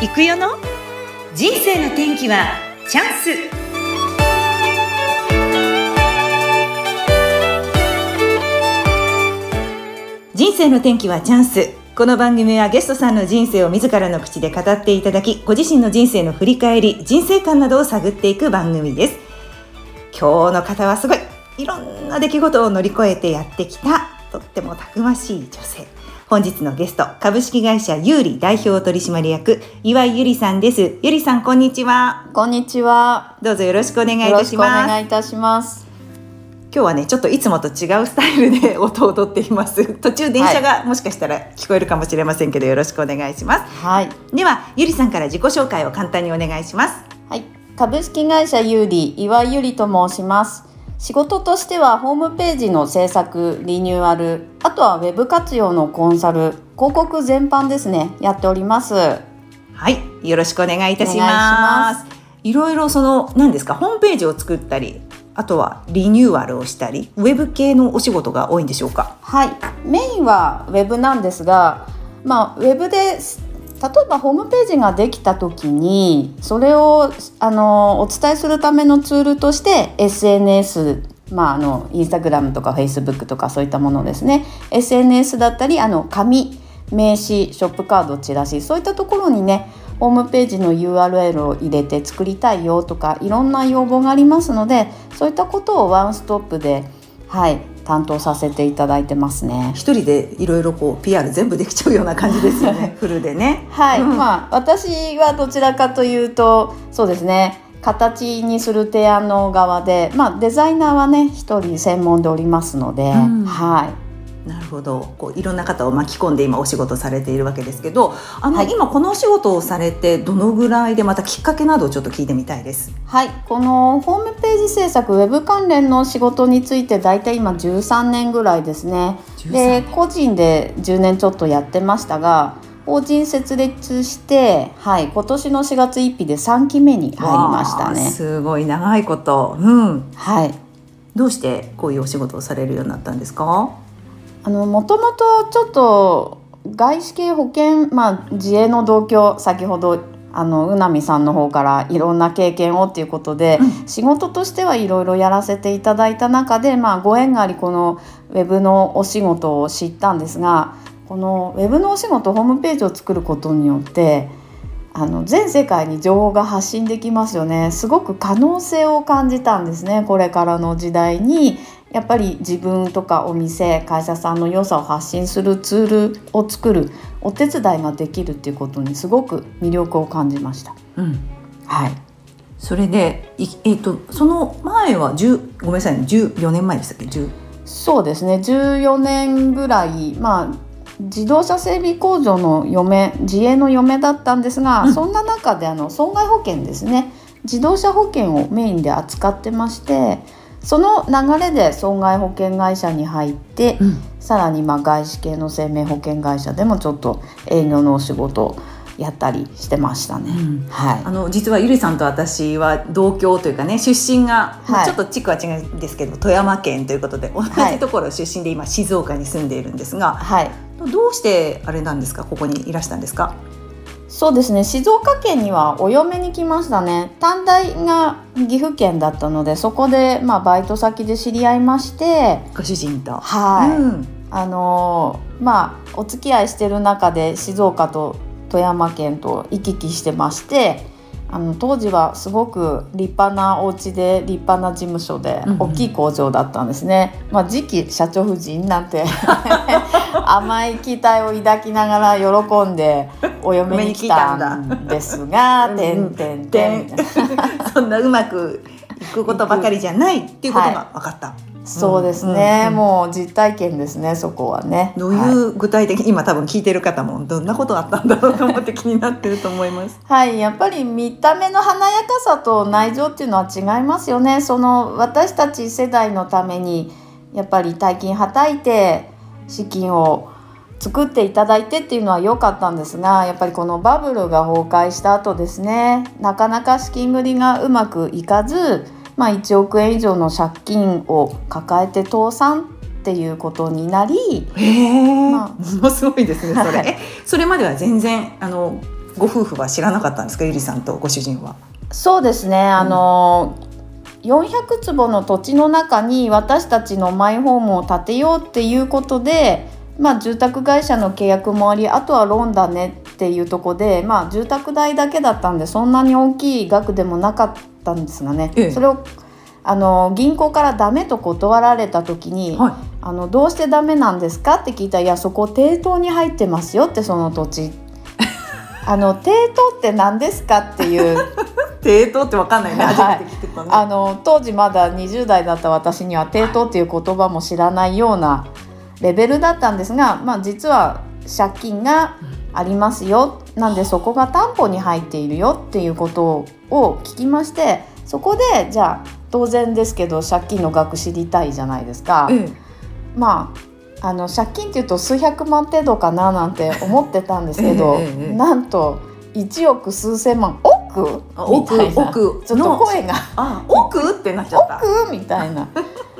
行くよの？人生の天気はチャンス。人生の天気はチャンス。この番組はゲストさんの人生を自らの口で語っていただきご自身の人生の振り返り人生観などを探っていく番組です。今日の方はすごいいろんな出来事を乗り越えてやってきたとってもたくましい女性。本日のゲスト株式会社有利代表取締役岩井ゆりさんですゆりさんこんにちはこんにちは。どうぞよろしくお願いいよろしくおたします願いいたします。今日はねちょっといつもと違うスタイルで 音を取っています途中電車がもしかしたら聞こえるかもしれませんけどよろしくお願いしますはい。ではゆりさんから自己紹介を簡単にお願いしますはい。株式会社有利岩井ゆりと申します。仕事としてはホームページの制作、リニューアル、あとはウェブ活用のコンサル、広告全般ですね、やっております。はいよろしくお願いいたしますいろいろその何ですかホームページを作ったりあとはリニューアルをしたりウェブ系のお仕事が多いんでしょうか？はい。メインはウェブなんですが、まあウェブです例えばホームページができた時にそれをあのお伝えするためのツールとして SNS まあ、あのインスタグラムとかフェイスブックとかそういったものですね。SNS だったりあの紙名刺ショップカードチラシそういったところにねホームページの URL を入れて作りたいよとかいろんな要望がありますのでそういったことをワンストップで、はい、担当させていただいてますね。一人でいろいろこう PR 全部できちゃうような感じですよね。フルでね。はい、うん。まあ私はどちらかというとそうですね。形にする提案の側で、まあ、デザイナーはね一人専門でおりますので、うん。はいなるほど。こういろんな方を巻き込んで今お仕事されているわけですけどあの、はい。今このお仕事をされてどのぐらいでまたきっかけなどをちょっと聞いてみたいです。はい、このホームページ制作ウェブ関連の仕事について大体今13年ぐらいですね。13で個人で10年ちょっとやってましたが法人設立して、はい、今年の4月1日で3期目に入りましたね。すごい長いこと、うん、はい。どうしてこういうお仕事をされるようになったんですか？あのもともとちょっと外資系保険、まあ、自営の同居先ほどあのうなみさんの方からいろんな経験をっていうことで、仕事としてはいろいろやらせていただいた中で、まあ、ご縁がありこのウェブのお仕事を知ったんですがこのウェブのお仕事ホームページを作ることによってあの全世界に情報が発信できますよね。すごく可能性を感じたんですねこれからの時代にやっぱり自分とかお店会社さんの良さを発信するツールを作るお手伝いができるっていうことにすごく魅力を感じました。うん、はい、それでいえっ、とその前は10ごめんなさいね。14年前でしたっけ？10そうですね。14年ぐらいまあ自動車整備工場の嫁自営の嫁だったんですが、うん。そんな中であの損害保険ですね。自動車保険をメインで扱ってましてその流れで損害保険会社に入って、うん。さらにまあ外資系の生命保険会社でもちょっと営業のお仕事をやったりしてましたね。うん。はい。あの実はゆりさんと私は同郷というかね出身が、はい。ちょっと地区は違うんですけど富山県ということで同はい。じところ出身で今静岡に住んでいるんですが、はい。どうしてあれなんですか？ここにいらしたんですか？そうですね。静岡県にはお嫁に来ましたね。短大が岐阜県だったのでそこで、まあ、バイト先で知り合いましてご主人と。はい、うん。あのーまあお付き合いしてる中で静岡と富山県と行き来してましてあの当時はすごく立派なお家で立派な事務所でうんうん。大きい工場だったんですね、まあ次期社長夫人なんて 甘い期待を抱きながら喜んでお嫁に来たんですが「てんてんてん」そんなうまくいくことばかりじゃないっていうことが分かった。そうですね、うんうんもう実体験ですねそこはね。どういう具体的に、今多分聞いてる方もどんなことがあったんだろうと思って気になってると思います。はい、やっぱり見た目の華やかさと内情っていうのは違いますよね。その私たち世代のためにやっぱり大金はたいて資金を作っていただいてっていうのは良かったんですがやっぱりこのバブルが崩壊した後ですねなかなか資金繰りがうまくいかず、まあ、1億円以上の借金を抱えて倒産っていうことになりまものすごいですねそれ、はそれまでは全然あのご夫婦は知らなかったんですかゆりさんとご主人は。そうですねあの、400坪の土地の中に私たちのマイホームを建てようっていうことで、まあ、住宅会社の契約もありあとはローンだねっていうとこで、まあ、住宅代だけだったんでそんなに大きい額でもなかったんですがね、ええ。それをあの銀行からダメと断られた時に、はい。あのどうしてダメなんですか？って聞いたら「いやそこ抵当に入ってますよ」ってその土地。あの抵当って何ですか？っていう。抵当ってわかんないね。はい。あの当時まだ20代だった私には抵当っていう言葉も知らないようなレベルだったんですが、まあ、実は借金がありますよ。なんでそこが担保に入っているよっていうことを聞きましてそこでじゃあ当然ですけど借金の額知りたいじゃないですか。えまああの借金っていうと数百万程度かななんて思ってたんですけど、ええええ。なんと1億数千万億？億？億？ちょっと声が。あ億？ってなっちゃった。億？みたいな。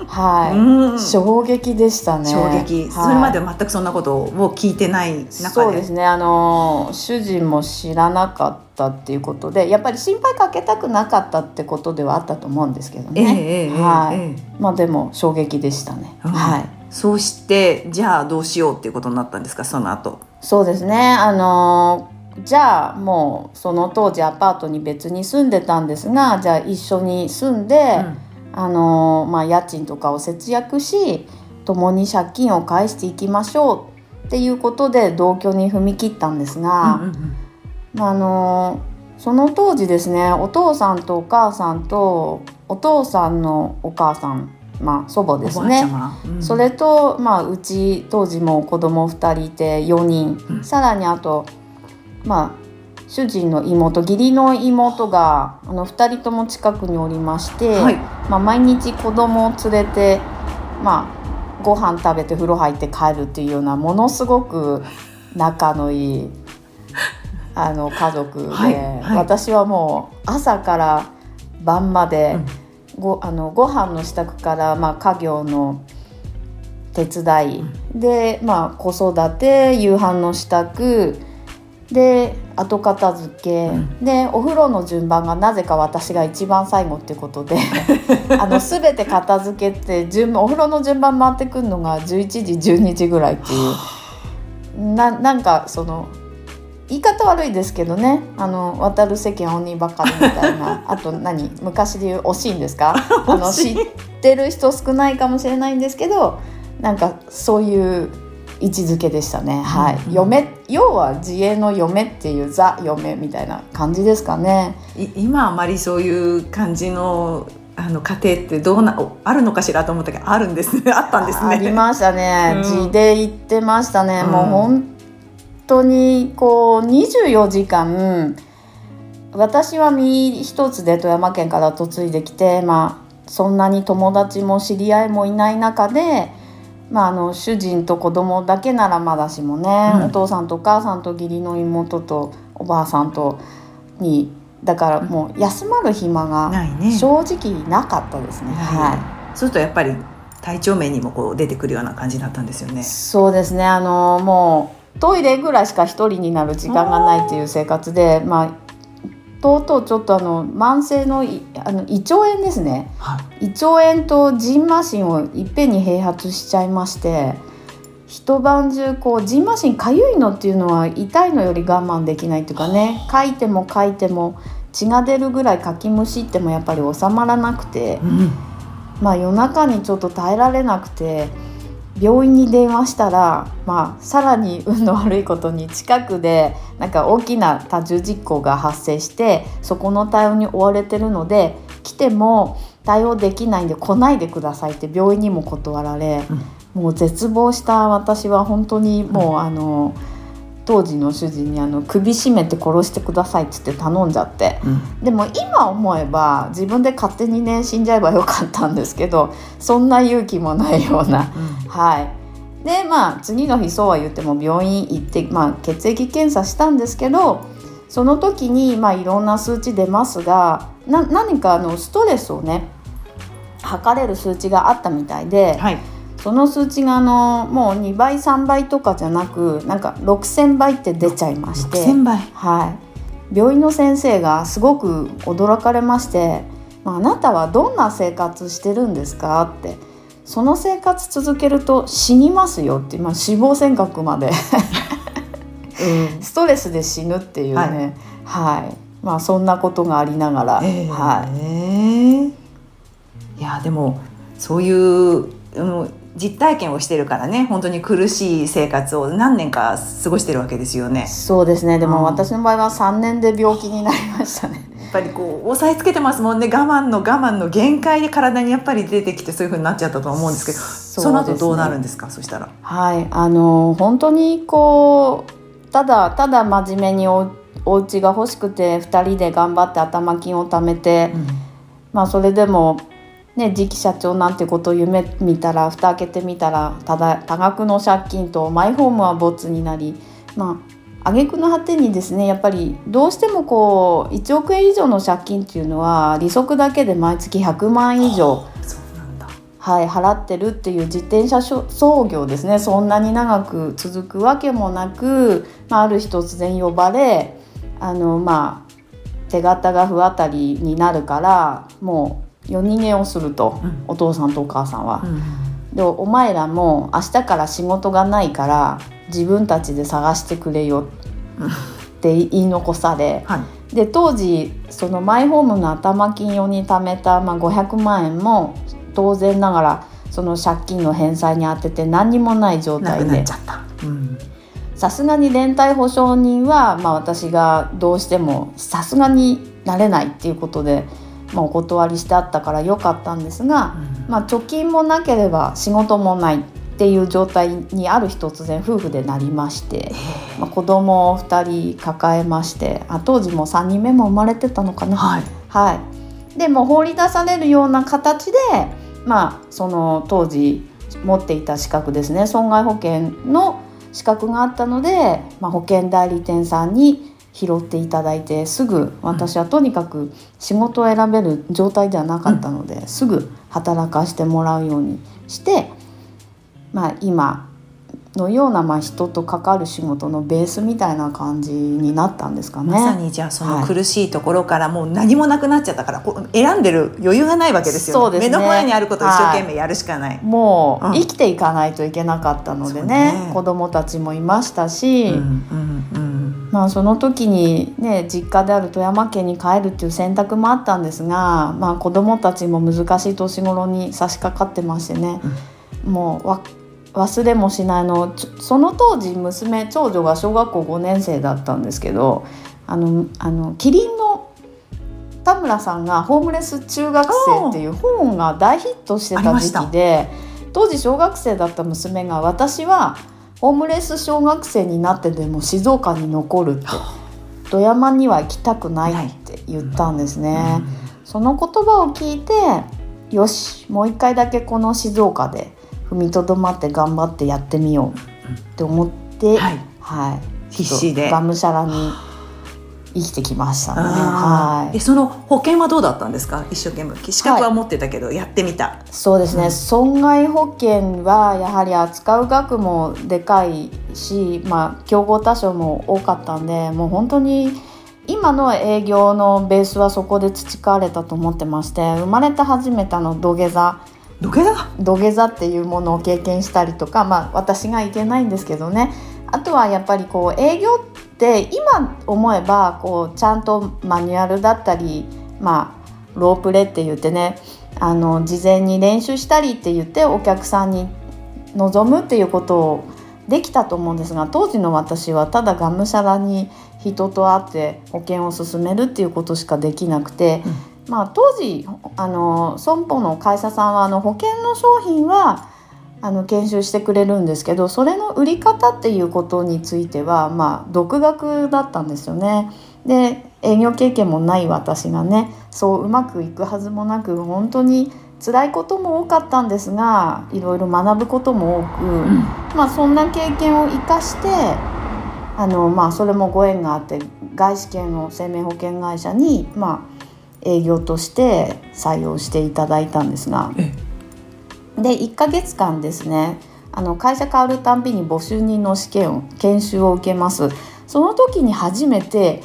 はい、うん。衝撃でしたね。衝撃、はい。それまでは全くそんなことを聞いてない中で。そうですね。あの主人も知らなかったっていうことでやっぱり心配かけたくなかったってことではあったと思うんですけどええね、ええはい、え。えまあでも衝撃でしたね、うん。はい。そうしてじゃあどうしようっていうことになったんですかその後。そうですね。あのじゃあもうその当時アパートに別に住んでたんですがじゃあ一緒に住んで、あのまあ、家賃とかを節約し共に借金を返していきましょうっていうことで同居に踏み切ったんですが、うんうんああのその当時ですねお父さんとお母さんとお父さんのお母さん、まあ、祖母ですね。うん。それと、まあ、うち当時も子供2人いて4人、うん。さらにあとまあ主人の妹義理の妹があの2人とも近くにおりまして、はい。まあ、毎日子供を連れて、まあ、ご飯食べて風呂入って帰るっていうようなものすごく仲のいいあの家族で、はい。はい。私はもう朝から晩まで、うん。ごあのご飯の支度から、まあ、家業の手伝い、で、まあ、子育て夕飯の支度で後片付け、うん。でお風呂の順番がなぜか私が一番最後ってことで。あの全て片付けて順番お風呂の順番回ってくるのが11時12時ぐらいっていう。ななんかその言い方悪いですけどね。あの渡る世間鬼ばかりみたいな。あと何？昔で言う惜しいんですか？あの知ってる人少ないかもしれないんですけどなんかそういう位置づけでしたね、はい。うん嫁要は自営の嫁っていうザ嫁みたいな感じですかね。い今あまりそういう感じのあの家庭ってどうなおあるのかしらと思ったけどあるんですね。あったんですね。ありましたね、うん。字で言ってましたね、うん。もう本当にこう24時間私は身一つで富山県から嫁いできてまあそんなに友達も知り合いもいない中で、まあ、あの主人と子供だけならまだしもね、うん。お父さんとお母さんと義理の妹とおばあさんとにだからもう休まる暇がないね。正直なかったですね。はい。そうするとやっぱり体調面にもこう出てくるような感じだったんですよね。そうですね。あのもうトイレぐらいしか一人になる時間がないっていう生活でまあとうとうちょっとあの慢性のいあの胃腸炎ですねはい胃腸炎とジンマシンをいっぺんに併発しちゃいまして一晩中こうジンマシンかゆいのっていうのは痛いのより我慢できないっていうかねかいてもかいても血が出るぐらいかきむしってもやっぱり収まらなくて。うんまあ夜中にちょっと耐えられなくて病院に電話したら、まあ、さらに運の悪いことに近くでなんか大きな多重実行が発生してそこの対応に追われてるので来ても対応できないんで来ないでくださいって病院にも断られ、もう絶望した私は本当にもう、あの当時の主人にあの首絞めて殺してくださいっつって頼んじゃって。うん。でも今思えば自分で勝手にね死んじゃえばよかったんですけど そんな勇気もないような。はい。でまあ次の日そうは言っても病院行って、まあ、血液検査したんですけどその時に、まあ、いろんな数値出ますがな何かあのストレスをね測れる数値があったみたいで、はいその数値があのもう2倍3倍とかじゃなくなんか6,000倍って出ちゃいまして。6000倍。はい、病院の先生がすごく驚かれまして「まあ、あなたはどんな生活してるんですか?」って「その生活続けると死にますよ」って、まあ、死亡宣告まで。うん。ストレスで死ぬっていうね。はい、まあそんなことがありながら、ええはい。いやでもそういう、うん、実体験をしてるからね。本当に苦しい生活を何年か過ごしてるわけですよね。そうですね。でうん。も私の場合は3年で病気になりましたね。やっぱりこう押さえつけてますもんね。我慢の我慢の限界で体にやっぱり出てきてそういう風になっちゃったと思うんですけどそ,、ね。の後どうなるんですか？そしたら。はい、あの本当にこうただただ真面目におお家が欲しくて2人で頑張って頭金を貯めて、まあそれでもね次期社長なんてことを夢見たら蓋開けてみたらただ多額の借金とマイホームは没になりまあ挙句の果てにですねやっぱりどうしてもこう1億円以上の借金っていうのは利息だけで毎月100万以上。はい、払ってるっていう自転車操業ですねそんなに長く続くわけもなく、まあ、ある日突然呼ばれあの、まあ、手形が不当たりになるからもう夜逃げをすると、うんお父さんとお母さんは。うんでお前らも明日から仕事がないから自分たちで探してくれよって言い残され。はい。で当時そのマイホームの頭金用に貯めた、まあ、500万円も当然ながらその借金の返済に充てて何にもない状態でちゃった。うん。さすがに連帯保証人は、まあ、私がどうしてもさすがになれないっていうことで、まあ、お断りしてあったから良かったんですが、まあ、貯金もなければ仕事もないっていう状態にある日突然夫婦でなりまして。まあ、子供を2人抱えましてあ当時も3人目も生まれてたのかな。はい。はい、でもう放り出されるような形で、まあ、その当時持っていた資格ですね損害保険の資格があったので、まあ、保険代理店さんに拾っていただいてすぐ私はとにかく仕事を選べる状態ではなかったので、すぐ働かしてもらうようにして、まあ、今のようなまあ人と関わる仕事のベースみたいな感じになったんですかね。まさにじゃあそのはい。苦しいところからもう何もなくなっちゃったから、こう選んでる余裕がないわけですよ、そうですね。目の前にあることを一生懸命やるしかない。もううん。生きていかないといけなかったのでね,、ね。子供たちもいましたし、うんうんうんまあその時にね実家である富山県に帰るっていう選択もあったんですが、まあ、子供たちも難しい年頃に差し掛かってましてね、もうわ忘れもしないのその当時娘長女が小学校5年生だったんですけどあのあのキリンの田村さんが「ホームレス中学生」っていう本が大ヒットしてた時期で当時小学生だった娘が私はホームレス小学生になってでも静岡に残るって富山には行きたくないって言ったんですね。その言葉を聞いてよしもう一回だけこの静岡で踏みとどまって頑張ってやってみようって思って、はい。はい。必死で。がむしゃらに生きてきましたね。はい。その保険はどうだったんですか？一生懸命。資格は持ってたけど、やってみた。そうですね、うん。損害保険はやはり扱う額もでかいし、まあ、競合他社も多かったんでもう本当に今の営業のベースはそこで培われたと思ってまして生まれて初めてあの土下座。土下座？土下座っていうものを経験したりとか、まあ、私がいけないんですけどね。あとはやっぱりこう営業って今思えばこうちゃんとマニュアルだったり、まあ、ロープレって言ってねあの事前に練習したりって言ってお客さんに望むっていうことをできたと思うんですが当時の私はただがむしゃらに人と会って保険を進めるっていうことしかできなくて、まあ、当時あの損保の会社さんはあの保険の商品はあの研修してくれるんですけどそれの売り方っていうことについては、まあ、独学だったんですよね。で営業経験もない私がねそううまくいくはずもなく本当に辛いことも多かったんですがいろいろ学ぶことも多く、まあ、そんな経験を生かしてあの、まあ、それもご縁があって外資系の生命保険会社に、まあ、営業として採用していただいたんですがえで1ヶ月間ですねあの会社変わるたんびに募集人の試験を研修を受けます。その時に初めて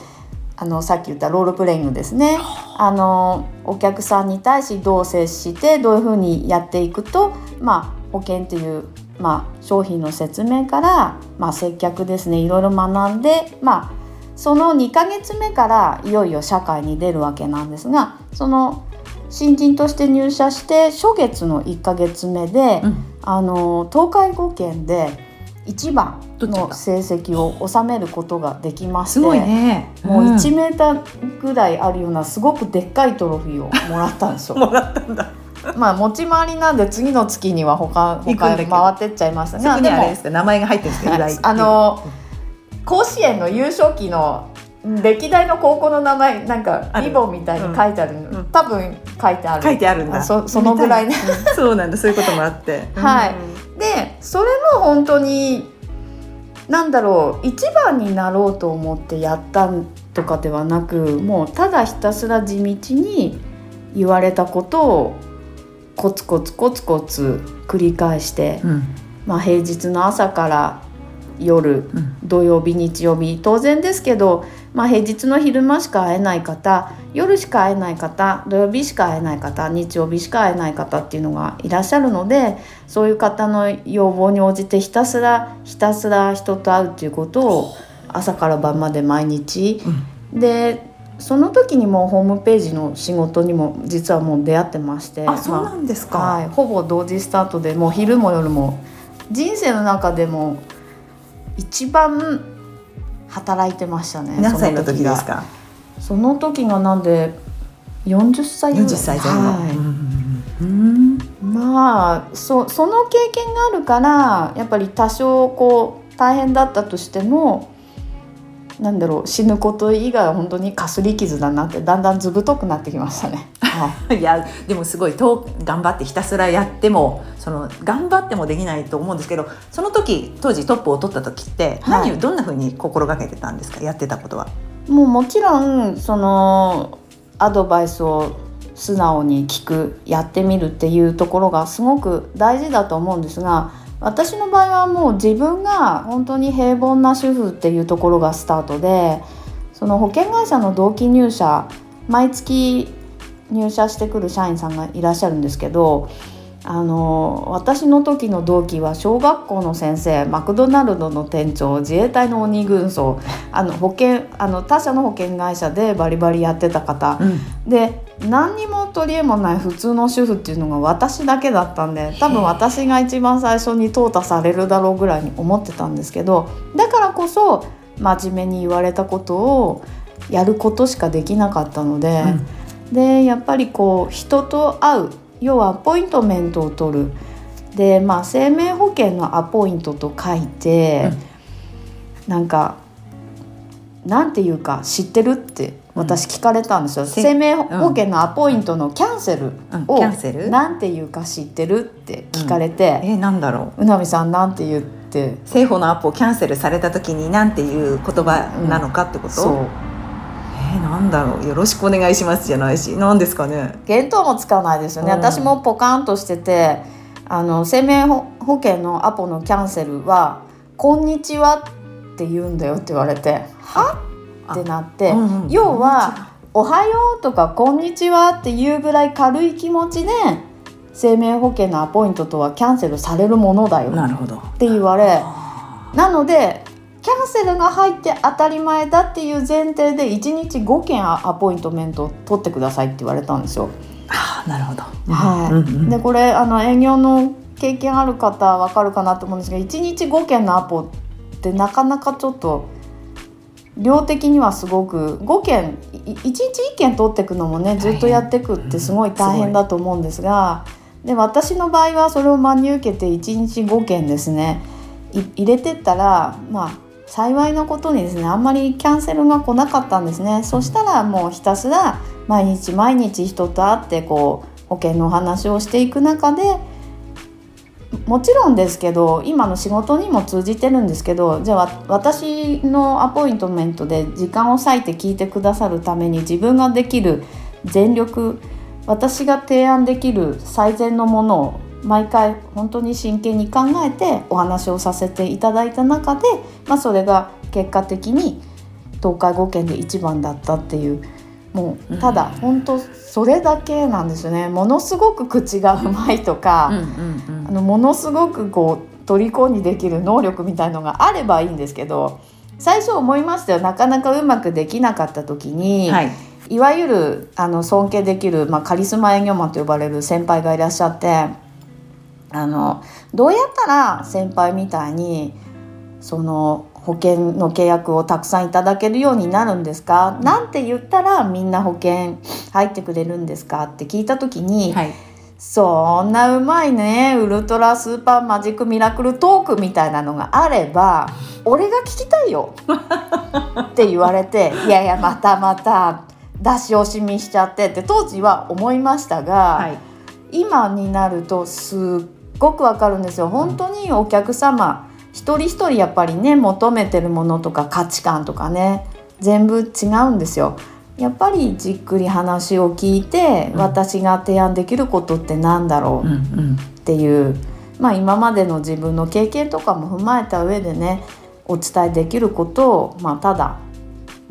あのさっき言ったロールプレイングですね。あ。のお客さんに対しどう接してどういうふうにやっていくと、まあ、保険っていう、まあ、商品の説明から、まあ、接客ですね。いろいろ学んで、まあ、その2ヶ月目からいよいよ社会に出るわけなんですがその新人として入社して初月の1ヶ月目で、うん。あの東海5県で1番の成績を収めることができましてすごいね。もううん。1メーターぐらいあるようなすごくでっかいトロフィーをもらったんですよ。もらったんだ。まあ持ち回りなんで次の月には他他回ってっちゃいましたそがでもこにあれですか？名前が入ってるんですか？あの甲子園の優勝期の歴代の高校の名前なんかリボンみたいに書いてあるの、うん多分書いてある。書いてあるんだ。そそのぐらいね。そうなんだ。そういうこともあって。はい。でそれも本当になんだろう。一番になろうと思ってやったとかではなくもうただひたすら地道に言われたことをコツコツコツコツ繰り返して、うん。まあ、平日の朝から夜うん。土曜日日曜日当然ですけど、まあ、平日の昼間しか会えない方夜しか会えない方土曜日しか会えない方日曜日しか会えない方っていうのがいらっしゃるのでそういう方の要望に応じてひたすらひたすら人と会うっていうことを朝から晩まで毎日。でその時にもうホームページの仕事にも実はもう出会ってましてあそうまなんですあはい、かほぼ同時スタートでもう昼も夜も人生の中でも一番働いてましたね何歳の時が。ですか？その時がなんで40歳ぐらい。40歳前後。はい。うん。まあそその経験があるからやっぱり多少こう大変だったとしてもなんだろう死ぬこと以外は本当にかすり傷だなってだんだんずぶとくなってきましたね。はい いやでもすごいと頑張ってひたすらやってもその頑張ってもできないと思うんですけどその時当時トップを取った時って何を、はいどんなふうに心がけてたんですか？やってたことは。もうもちろんそのアドバイスを素直に聞くやってみるっていうところがすごく大事だと思うんですが私の場合はもう自分が本当に平凡な主婦っていうところがスタートでその保険会社の同期入社毎月入社してくる社員さんがいらっしゃるんですけどあの私の時の同期は小学校の先生マクドナルドの店長自衛隊の鬼軍曹。あの保険あの他社の保険会社でバリバリやってた方。で何にも取り柄もない普通の主婦っていうのが私だけだったんで多分私が一番最初に淘汰されるだろうぐらいに思ってたんですけどだからこそ真面目に言われたことをやることしかできなかったので。でやっぱりこう人と会う要はアポイントメントを取る。でまあ生命保険のアポイントと書いて、なんかなんていうか知ってるって私聞かれたんですよ、せ生命保険のアポイントのキャンセルうん。をキャンセル？なんていうか知ってるって聞かれて、えなんだろう？うなみさんなんて言って。政府のアップをキャンセルされた時に何ていう言葉なのかってこと、そうえなんだろうよろしくお願いしますじゃないし何ですかね？見当もつかないですよね、うん。私もポカンとしててあの生命保保険のアポのキャンセルは「こんにちは」って言うんだよって言われて「は？あってなって、うんうん要は「おはよう」とか「こんにちは」っていうぐらい軽い気持ちで生命保険のアポイントとはキャンセルされるものだよって言われなのでキャンセルが入って当たり前だっていう前提で1日5件アポイントメント取ってくださいって言われたんですよ。あなるほど。はい。うんうんでこれあの営業の経験ある方は分かるかなと思うんですけど1日5件のアポってなかなかちょっと量的にはすごく5件い1日1件取っていくのもねずっとやっていくってすごい大変だと思うんですが、で私の場合はそれを真に受けて1日5件ですね。い入れてったらまあ幸いなことにですねあんまりキャンセルが来なかったんですね。そしたらもうひたすら毎日毎日人と会ってこう保険のお話をしていく中でもちろんですけど今の仕事にも通じてるんですけどじゃあ私のアポイントメントで時間を割いて聞いてくださるために自分ができる全力私が提案できる最善のものを毎回本当に真剣に考えてお話をさせていただいた中で、まあ、それが結果的に東海5県で一番だったっていうもうただ、本当それだけなんですよね。ものすごく口がうまいとか、あのものすごくこう虜にできる能力みたいのがあればいいんですけど最初思いましたよ。なかなかうまくできなかった時に、はい、いわゆるあの尊敬できる、まあ、カリスマ営業マンと呼ばれる先輩がいらっしゃってあのどうやったら先輩みたいにその保険の契約をたくさんいただけるようになるんですか？なんて言ったらみんな保険入ってくれるんですか？って聞いた時に、はい、そんなうまいねウルトラスーパーマジックミラクルトークみたいなのがあれば俺が聞きたいよ。って言われていやいやまたまた出し惜しみしちゃってって当時は思いましたが、はい、今になるとすっごくわかるんですよ。本当にお客様一人一人やっぱりね求めてるものとか価値観とかね全部違うんですよ。やっぱりじっくり話を聞いて、うん、私が提案できることって何だろうっていう、うんうん、まあ今までの自分の経験とかも踏まえた上でねお伝えできることを、まあ、ただ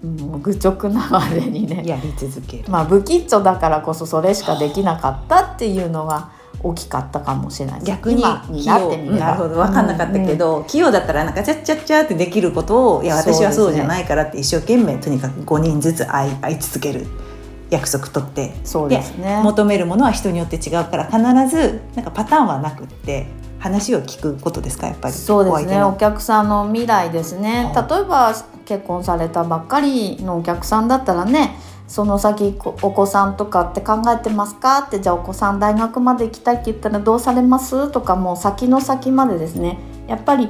もう愚直なまでにねやり続ける、まあ、不吉祥だからこそそれしかできなかったっていうのが大きかったかもしれない。逆にになってみれば。なるほど。分かんなかったけど、うん、器用だったらなんかチャッチャッチャってできることをいや私はそうじゃないからって一生懸命とにかく5人ずつ会い会い続ける約束取ってそうですね。求めるものは人によって違うから必ずなんかパターンはなくって話を聞くことですかやっぱり。そうですね。お客さんの未来ですね。例えば結婚されたばっかりのお客さんだったらねその先お子さんとかって考えてますか？ってじゃあお子さん大学まで行きたいって言ったらどうされます？とかもう先の先までですね。やっぱり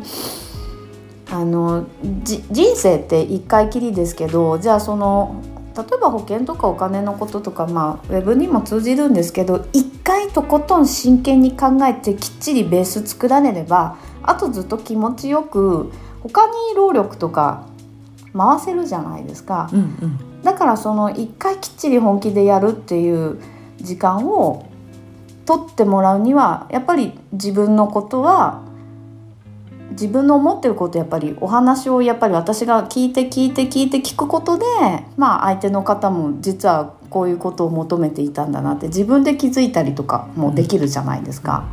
あの人生って一回きりですけどじゃあその例えば保険とかお金のこととか、まあ、ウェブにも通じるんですけど一回とことん真剣に考えてきっちりベース作られればあとずっと気持ちよく他に労力とか回せるじゃないですか。うんうん。だからその一回きっちり本気でやるっていう時間を取ってもらうにはやっぱり自分のことは自分の思ってることやっぱりお話をやっぱり私が聞いて聞いて聞いて聞くことでまあ相手の方も実はこういうことを求めていたんだなって自分で気づいたりとかもできるじゃないですか。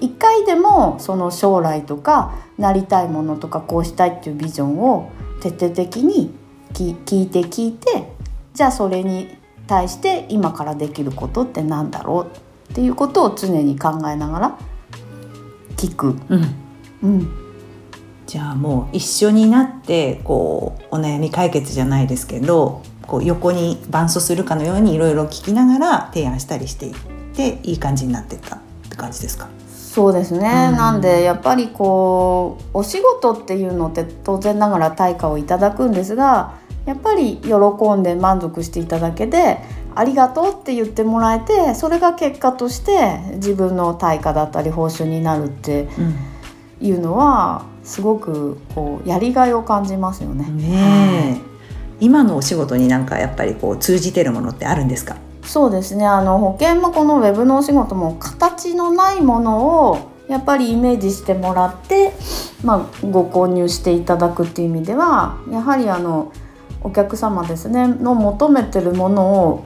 一回でもその将来とかなりたいものとかこうしたいっていうビジョンを徹底的に聞いて聞いてじゃあそれに対して今からできることって何だろうっていうことを常に考えながら聞く。うん、うん、じゃあもう一緒になってこうお悩み解決じゃないですけどこう横に伴走するかのようにいろいろ聞きながら提案したりしていっていい感じになってったって感じですか？そうですね、うん、なんでやっぱりこうお仕事っていうのって当然ながら対価をいただくんですがやっぱり喜んで満足していただけでありがとうって言ってもらえてそれが結果として自分の対価だったり報酬になるっていうのは、すごくこうやりがいを感じますよね。ね今のお仕事になんかやっぱりこう通じてるものってあるんですか？そうですね。あの保険もこのウェブのお仕事も形のないものをやっぱりイメージしてもらって、まあ、ご購入していただくっていう意味ではやはりあのお客様ですねの求めてるものを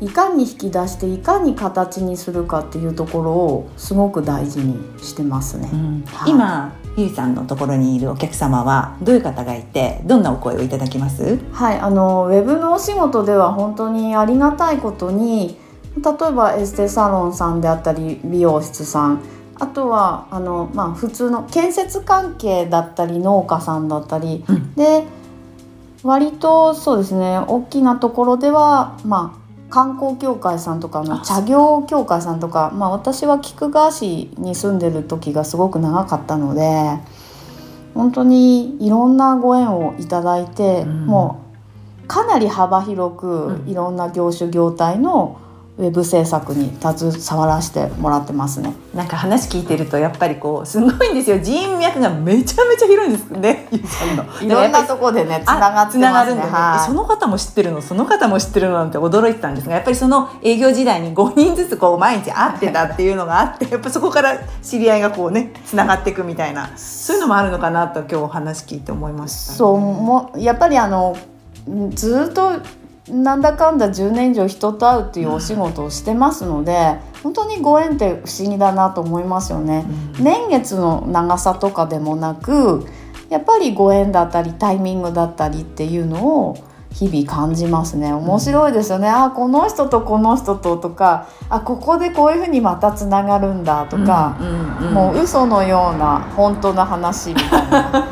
いかに引き出していかに形にするかっていうところをすごく大事にしてますね。うん。はい、今ゆいさんのところにいるお客様はどういう方がいてどんなお声をいただきます？はいあのウェブのお仕事では本当にありがたいことに例えばエステサロンさんであったり美容室さんあとはあの、まあ、普通の建設関係だったり農家さんだったり、うん、で割とそうですね大きなところではまあ観光協会さんとかの茶業協会さんとかまあ、私は菊川市に住んでる時がすごく長かったので本当にいろんなご縁をいただいて、うん、もうかなり幅広くいろんな業種業態のウェブ制作に携わらせてもらってますね。なんか話聞いてるとやっぱりこうすごいんですよ。人脈がめちゃめちゃ広いんですね。いろんなとこでねつながってますね。はい、その方も知ってるの。その方も知ってるのなんて驚いてたんですがやっぱりその営業時代に5人ずつこう毎日会ってたっていうのがあってやっぱそこから知り合いがこうねつながっていくみたいな。そういうのもあるのかなと今日お話聞いて思いました、ね、そうもやっぱりあのずっとなんだかんだ10年以上人と会うっていうお仕事をしてますので、本当にご縁って不思議だなと思いますよね。年月の長さとかでもなくやっぱりご縁だったりタイミングだったりっていうのを日々感じますね。面白いですよね、うん、あこの人とこの人ととかあここでこういうふうにまたつながるんだとか、うんうんうん、もう嘘のような本当の話みたいな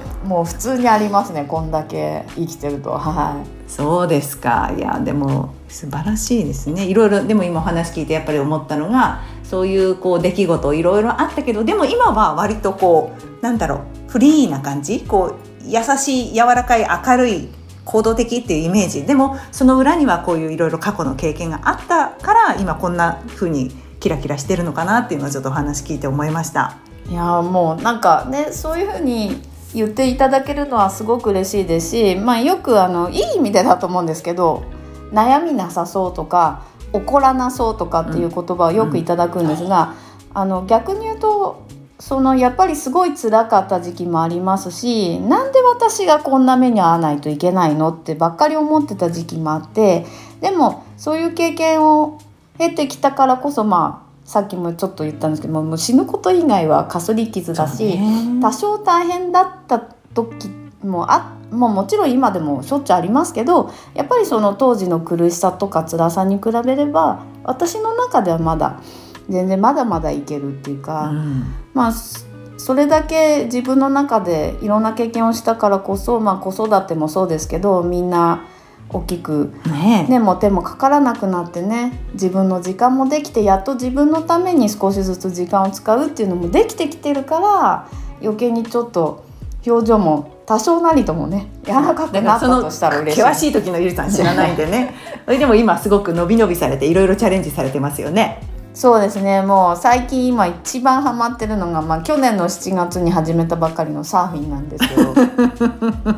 もう普通にありますねこんだけ生きてると。はい。そうですか。いやでも素晴らしいですね。いろいろでも今お話聞いてやっぱり思ったのがそういうこう出来事いろいろあったけどでも今は割とこうなんだろうフリーな感じ？こう優しい柔らかい明るい行動的っていうイメージ。でもその裏にはこういういろいろ過去の経験があったから今こんな風にキラキラしてるのかなっていうのはちょっとお話聞いて思いました。いやもうなんかねそういう風に言っていただけるのはすごく嬉しいですし、まあ、よくあのいい意味でだと思うんですけど悩みなさそうとか怒らなそうとかっていう言葉をよくいただくんですが、うん、あの逆に言うとそのやっぱりすごい辛かった時期もありますしなんで私がこんな目に遭わないといけないのってばっかり思ってた時期もあってでもそういう経験を経てきたからこそまあさっきもちょっと言ったんですけども死ぬこと以外はかすり傷だし多少大変だった時もあもうもちろん今でもしょっちゅうありますけどやっぱりその当時の苦しさとか辛さに比べれば私の中ではまだ全然まだまだいけるっていうか、うん、まあそれだけ自分の中でいろんな経験をしたからこそ、まあ、子育てもそうですけどみんな大きく、ね、手も手もかからなくなってね自分の時間もできてやっと自分のために少しずつ時間を使うっていうのもできてきてるから余計にちょっと表情も多少なりともね柔らかくなったとしたら嬉しい。険しい時のゆりさん知らないんでね。そ れでも今すごく伸び伸びされていろいろチャレンジされてますよね。そうですね。もう最近今一番ハマってるのが、まあ、去年の7月に始めたばかりのサーフィンなんですけど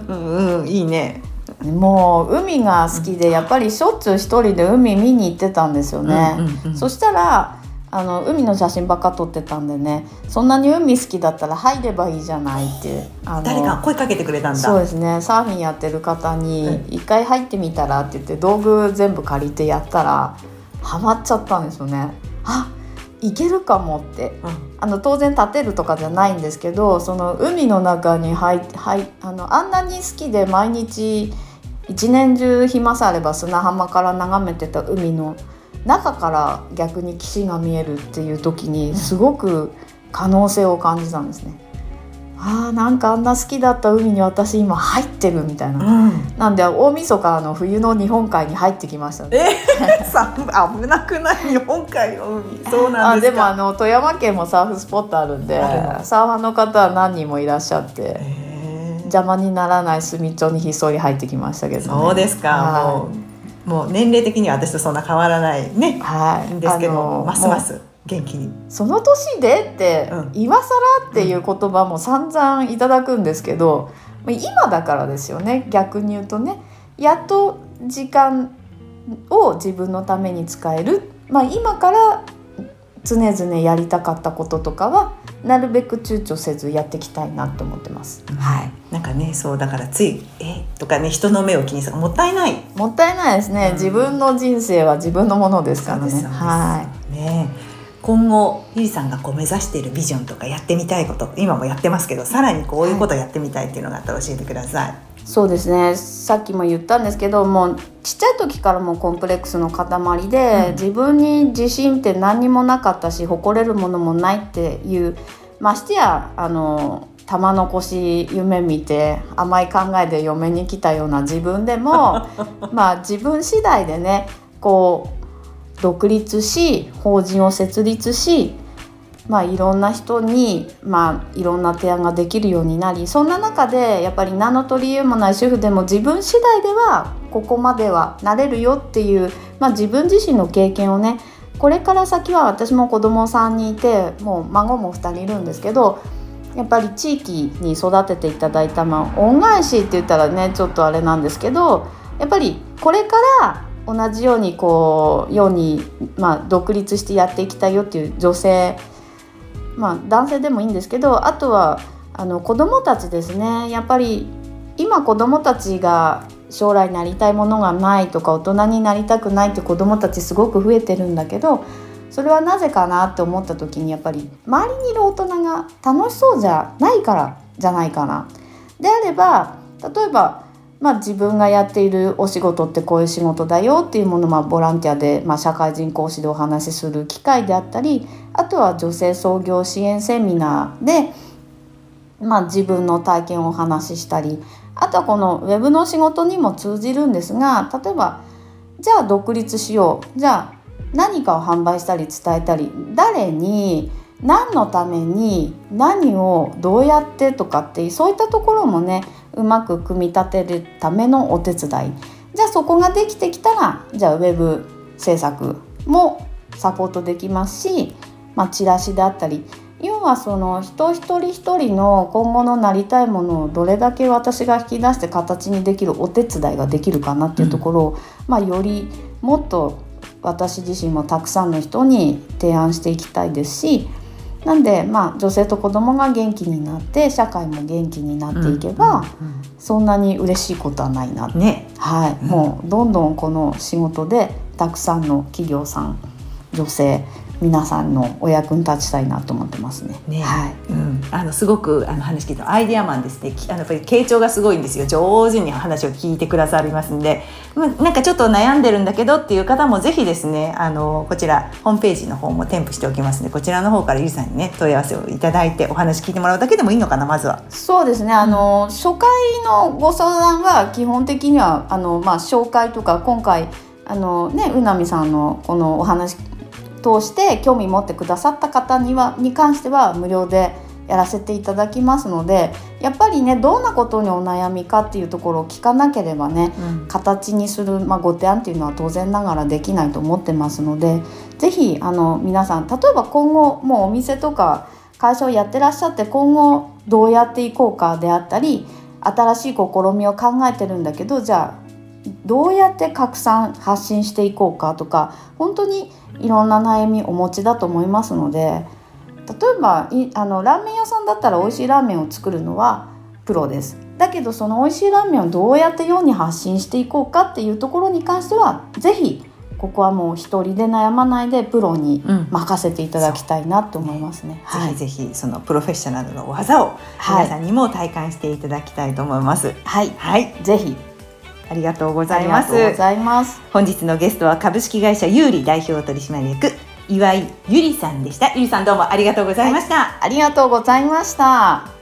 うんいいねもう海が好きでやっぱりしょっちゅう一人で海見に行ってたんですよね、そしたらあの海の写真ばっか撮ってたんでね。そんなに海好きだったら入ればいいじゃないって誰か声かけてくれたんだ。そうですね。サーフィンやってる方に「一回入ってみたら」って言って道具全部借りてやったらハマっちゃったんですよね。あいけるかもって、うん、あの当然立てるとかじゃないんですけどその海の中に入入あのあんなに好きで毎日一年中暇さえあれば砂浜から眺めてた海の中から逆に岸が見えるっていう時にすごく可能性を感じたんですね。あーなんかあんな好きだった海に私今入ってるみたいな、うん、なんで大晦日の冬の日本海に入ってきました。ねえー、危なくない日本海の海。そうなんですでもあの富山県もサーフスポットあるんでサーファーの方は何人もいらっしゃって、えー、邪魔にならない隅っちょにひっそり入ってきましたけど、ね、そうですか、はい、もうもう年齢的には私とそんな変わらないね、はい、ですけどますます元気に。その年でって、うん、今更っていう言葉も散々いただくんですけど、うん、今だからですよね。逆に言うとね。やっと時間を自分のために使える、まあ、今から常々やりたかったこととかはなるべく躊躇せずやっていきたいなと思ってます。はい。なんかね、そうだからついえとかね人の目を気にするもったいない。もったいないですね。うん、自分の人生は自分のものですからね。はい。ね。今後ゆりさんがこう目指しているビジョンとかやってみたいこと今もやってますけどさらにこういうことをやってみたいっていうのがあったら教えてください。はい、そうですねさっきも言ったんですけどもうちっちゃい時からもコンプレックスの塊で、うん、自分に自信って何にもなかったし誇れるものもないっていうましてやあの玉残し夢見て甘い考えで嫁に来たような自分でも まあ自分次第でねこう独立し法人を設立し、まあ、いろんな人に、まあ、いろんな提案ができるようになりそんな中でやっぱり何の取り柄もない主婦でも自分次第ではここまではなれるよっていう、まあ、自分自身の経験をねこれから先は私も子供さんにいてもう孫も2人いるんですけどやっぱり地域に育てていただいた、まあ、恩返しって言ったらねちょっとあれなんですけどやっぱりこれから同じようにこうように、まあ、独立してやっていきたいよっていう女性、まあ、男性でもいいんですけどあとはあの子どもたちですねやっぱり今子どもたちが将来なりたいものがないとか大人になりたくないって子どもたちすごく増えてるんだけどそれはなぜかなって思った時にやっぱり周りにいる大人が楽しそうじゃないからじゃないかな。であれば例えば、まあ、自分がやっているお仕事ってこういう仕事だよっていうものを、ボランティアで、まあ、社会人講師でお話しする機会であったりあとは女性創業支援セミナーで、まあ、自分の体験をお話ししたりあとはこのウェブの仕事にも通じるんですが例えばじゃあ独立しようじゃあ何かを販売したり伝えたり誰に何のために何をどうやってとかってそういったところもねうまく組み立てるためのお手伝い。じゃあそこができてきたらじゃあウェブ制作もサポートできますし、まあ、チラシであったり要はその人一人一人の今後のなりたいものをどれだけ私が引き出して形にできるお手伝いができるかなっていうところを、うん、まあ、よりもっと私自身もたくさんの人に提案していきたいですしなんでまあ女性と子供が元気になって社会も元気になっていけば、そんなに嬉しいことはないなね、はい、うん、もうどんどんこの仕事でたくさんの企業さん女性皆さんのお役に立ちたいなと思ってますね。ねはい、うん、あのすごくあの話聞いたアイデアマンですね。あのやっぱり傾聴がすごいんですよ。上手に話を聞いてくださりますんで、まあ、なんかちょっと悩んでるんだけどっていう方もぜひですね、あのこちらホームページの方も添付しておきますので、こちらの方からゆりさんにね問い合わせをいただいてお話聞いてもらうだけでもいいのかなまずは。そうですね。あの、うん、初回のご相談は基本的にはあのまあ紹介とか今回あのねうなみさんのこのお話通して興味持ってくださった方にはに関しては無料でやらせていただきますのでやっぱりねどんなことにお悩みかっていうところを聞かなければね、うん、形にする、まあ、ご提案っていうのは当然ながらできないと思ってますので是非あの皆さん例えば今後もうお店とか会社をやってらっしゃって今後どうやっていこうかであったり新しい試みを考えてるんだけどじゃあどうやって拡散発信していこうかとか本当にいろんな悩みお持ちだと思いますので例えばあのラーメン屋さんだったら美味しいラーメンを作るのはプロです。だけどその美味しいラーメンをどうやって世に発信していこうかっていうところに関しては是非ここはもう一人で悩まないでプロに任せていただきたいなと思いますね。う。ん、はい、ぜひぜひそのプロフェッショナルの技を皆さんにも体感していただきたいと思います。はい、はい、ぜひありがとうございます。ございます本日のゲストは株式会社有利代表取締役岩井ゆりさんでした。ゆりさんどうもありがとうございました。はい、ありがとうございました。